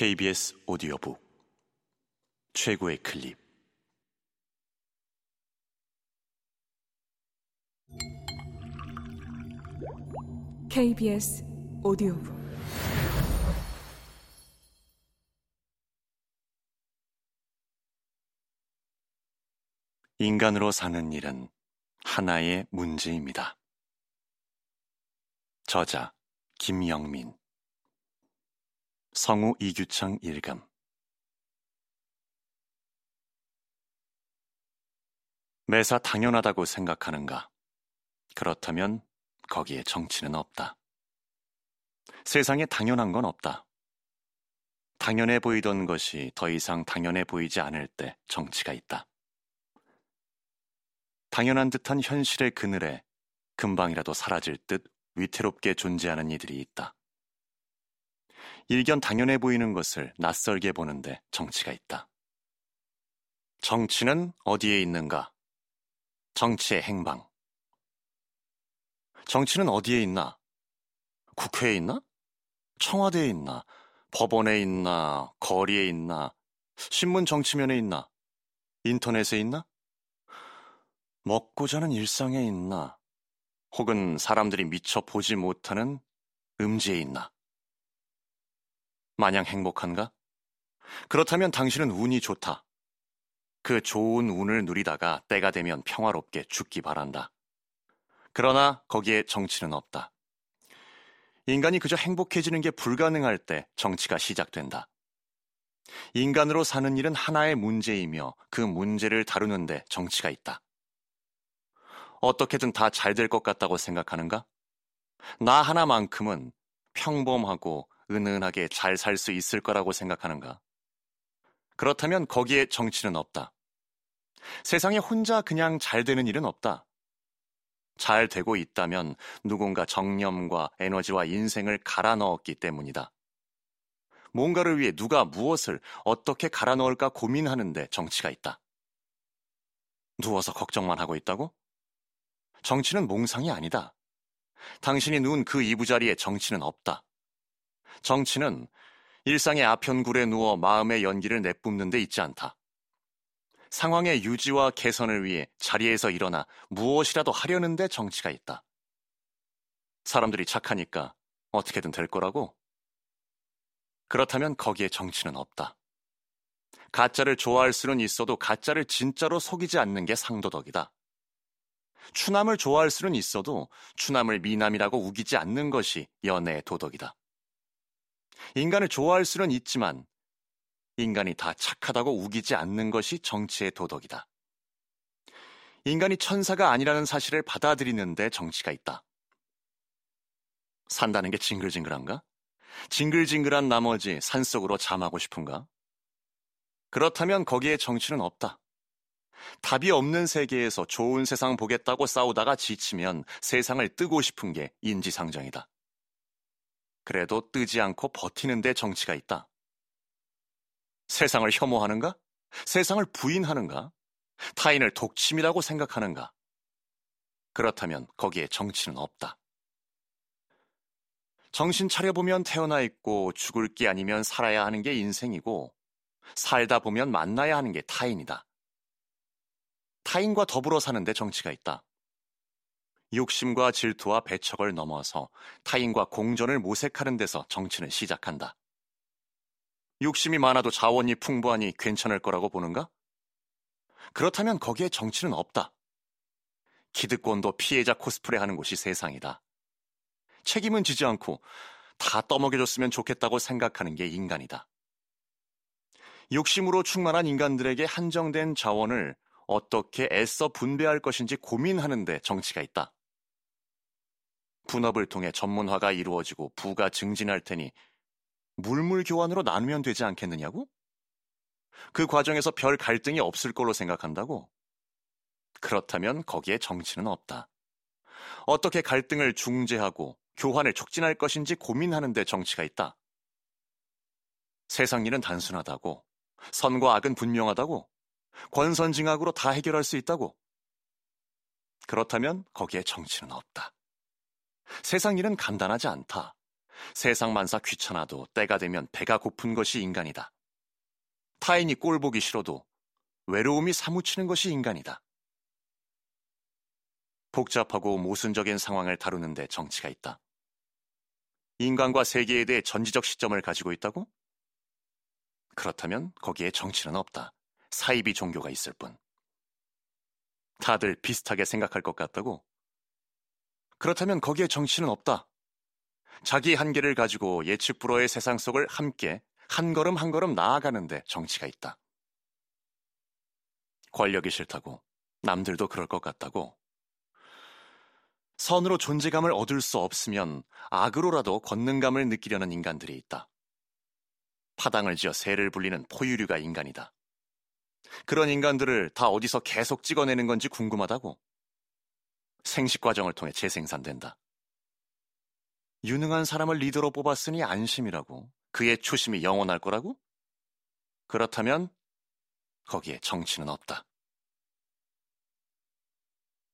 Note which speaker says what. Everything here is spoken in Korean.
Speaker 1: KBS 오디오북. 최고의 클립.
Speaker 2: KBS 오디오북.
Speaker 1: 인간으로 사는 일은 하나의 문제입니다. 저자 김영민 성우 이규창 일감 매사 당연하다고 생각하는가? 그렇다면 거기에 정치는 없다. 세상에 당연한 건 없다. 당연해 보이던 것이 더 이상 당연해 보이지 않을 때 정치가 있다. 당연한 듯한 현실의 그늘에 금방이라도 사라질 듯 위태롭게 존재하는 이들이 있다. 일견 당연해 보이는 것을 낯설게 보는데 정치가 있다. 정치는 어디에 있는가? 정치의 행방. 정치는 어디에 있나? 국회에 있나? 청와대에 있나? 법원에 있나? 거리에 있나? 신문 정치면에 있나? 인터넷에 있나? 먹고 자는 일상에 있나? 혹은 사람들이 미처 보지 못하는 음지에 있나? 마냥 행복한가? 그렇다면 당신은 운이 좋다. 그 좋은 운을 누리다가 때가 되면 평화롭게 죽기 바란다. 그러나 거기에 정치는 없다. 인간이 그저 행복해지는 게 불가능할 때 정치가 시작된다. 인간으로 사는 일은 하나의 문제이며 그 문제를 다루는데 정치가 있다. 어떻게든 다 잘 될 것 같다고 생각하는가? 나 하나만큼은 평범하고 은은하게 잘 살 수 있을 거라고 생각하는가? 그렇다면 거기에 정치는 없다. 세상에 혼자 그냥 잘 되는 일은 없다. 잘 되고 있다면 누군가 정념과 에너지와 인생을 갈아 넣었기 때문이다. 뭔가를 위해 누가 무엇을 어떻게 갈아 넣을까 고민하는데 정치가 있다. 누워서 걱정만 하고 있다고? 정치는 몽상이 아니다. 당신이 누운 그 이부자리에 정치는 없다. 정치는 일상의 아편굴에 누워 마음의 연기를 내뿜는 데 있지 않다. 상황의 유지와 개선을 위해 자리에서 일어나 무엇이라도 하려는 데 정치가 있다. 사람들이 착하니까 어떻게든 될 거라고? 그렇다면 거기에 정치는 없다. 가짜를 좋아할 수는 있어도 가짜를 진짜로 속이지 않는 게 상도덕이다. 추남을 좋아할 수는 있어도 추남을 미남이라고 우기지 않는 것이 연애의 도덕이다. 인간을 좋아할 수는 있지만 인간이 다 착하다고 우기지 않는 것이 정치의 도덕이다. 인간이 천사가 아니라는 사실을 받아들이는데 정치가 있다. 산다는 게 징글징글한가? 징글징글한 나머지 산속으로 잠하고 싶은가? 그렇다면 거기에 정치는 없다. 답이 없는 세계에서 좋은 세상 보겠다고 싸우다가 지치면 세상을 뜨고 싶은 게 인지상정이다. 그래도 뜨지 않고 버티는데 정치가 있다. 세상을 혐오하는가? 세상을 부인하는가? 타인을 독침이라고 생각하는가? 그렇다면 거기에 정치는 없다. 정신 차려보면 태어나 있고 죽을 게 아니면 살아야 하는 게 인생이고 살다 보면 만나야 하는 게 타인이다. 타인과 더불어 사는데 정치가 있다. 욕심과 질투와 배척을 넘어서 타인과 공존을 모색하는 데서 정치는 시작한다. 욕심이 많아도 자원이 풍부하니 괜찮을 거라고 보는가? 그렇다면 거기에 정치는 없다. 기득권도 피해자 코스프레 하는 곳이 세상이다. 책임은 지지 않고 다 떠먹여줬으면 좋겠다고 생각하는 게 인간이다. 욕심으로 충만한 인간들에게 한정된 자원을 어떻게 애써 분배할 것인지 고민하는데 정치가 있다. 분업을 통해 전문화가 이루어지고 부가 증진할 테니 물물 교환으로 나누면 되지 않겠느냐고? 그 과정에서 별 갈등이 없을 걸로 생각한다고? 그렇다면 거기에 정치는 없다. 어떻게 갈등을 중재하고 교환을 촉진할 것인지 고민하는데 정치가 있다. 세상 일은 단순하다고, 선과 악은 분명하다고, 권선징악으로 다 해결할 수 있다고. 그렇다면 거기에 정치는 없다. 세상 일은 간단하지 않다. 세상 만사 귀찮아도 때가 되면 배가 고픈 것이 인간이다. 타인이 꼴 보기 싫어도 외로움이 사무치는 것이 인간이다. 복잡하고 모순적인 상황을 다루는데 정치가 있다. 인간과 세계에 대해 전지적 시점을 가지고 있다고? 그렇다면 거기에 정치는 없다. 사이비 종교가 있을 뿐. 다들 비슷하게 생각할 것 같다고? 그렇다면 거기에 정치는 없다. 자기 한계를 가지고 예측 불허의 세상 속을 함께 한 걸음 한 걸음 나아가는데 정치가 있다. 권력이 싫다고 남들도 그럴 것 같다고 선으로 존재감을 얻을 수 없으면 악으로라도 권능감을 느끼려는 인간들이 있다. 파당을 지어 새를 불리는 포유류가 인간이다. 그런 인간들을 다 어디서 계속 찍어내는 건지 궁금하다고. 생식 과정을 통해 재생산된다. 유능한 사람을 리더로 뽑았으니 안심이라고. 그의 초심이 영원할 거라고? 그렇다면 거기에 정치는 없다.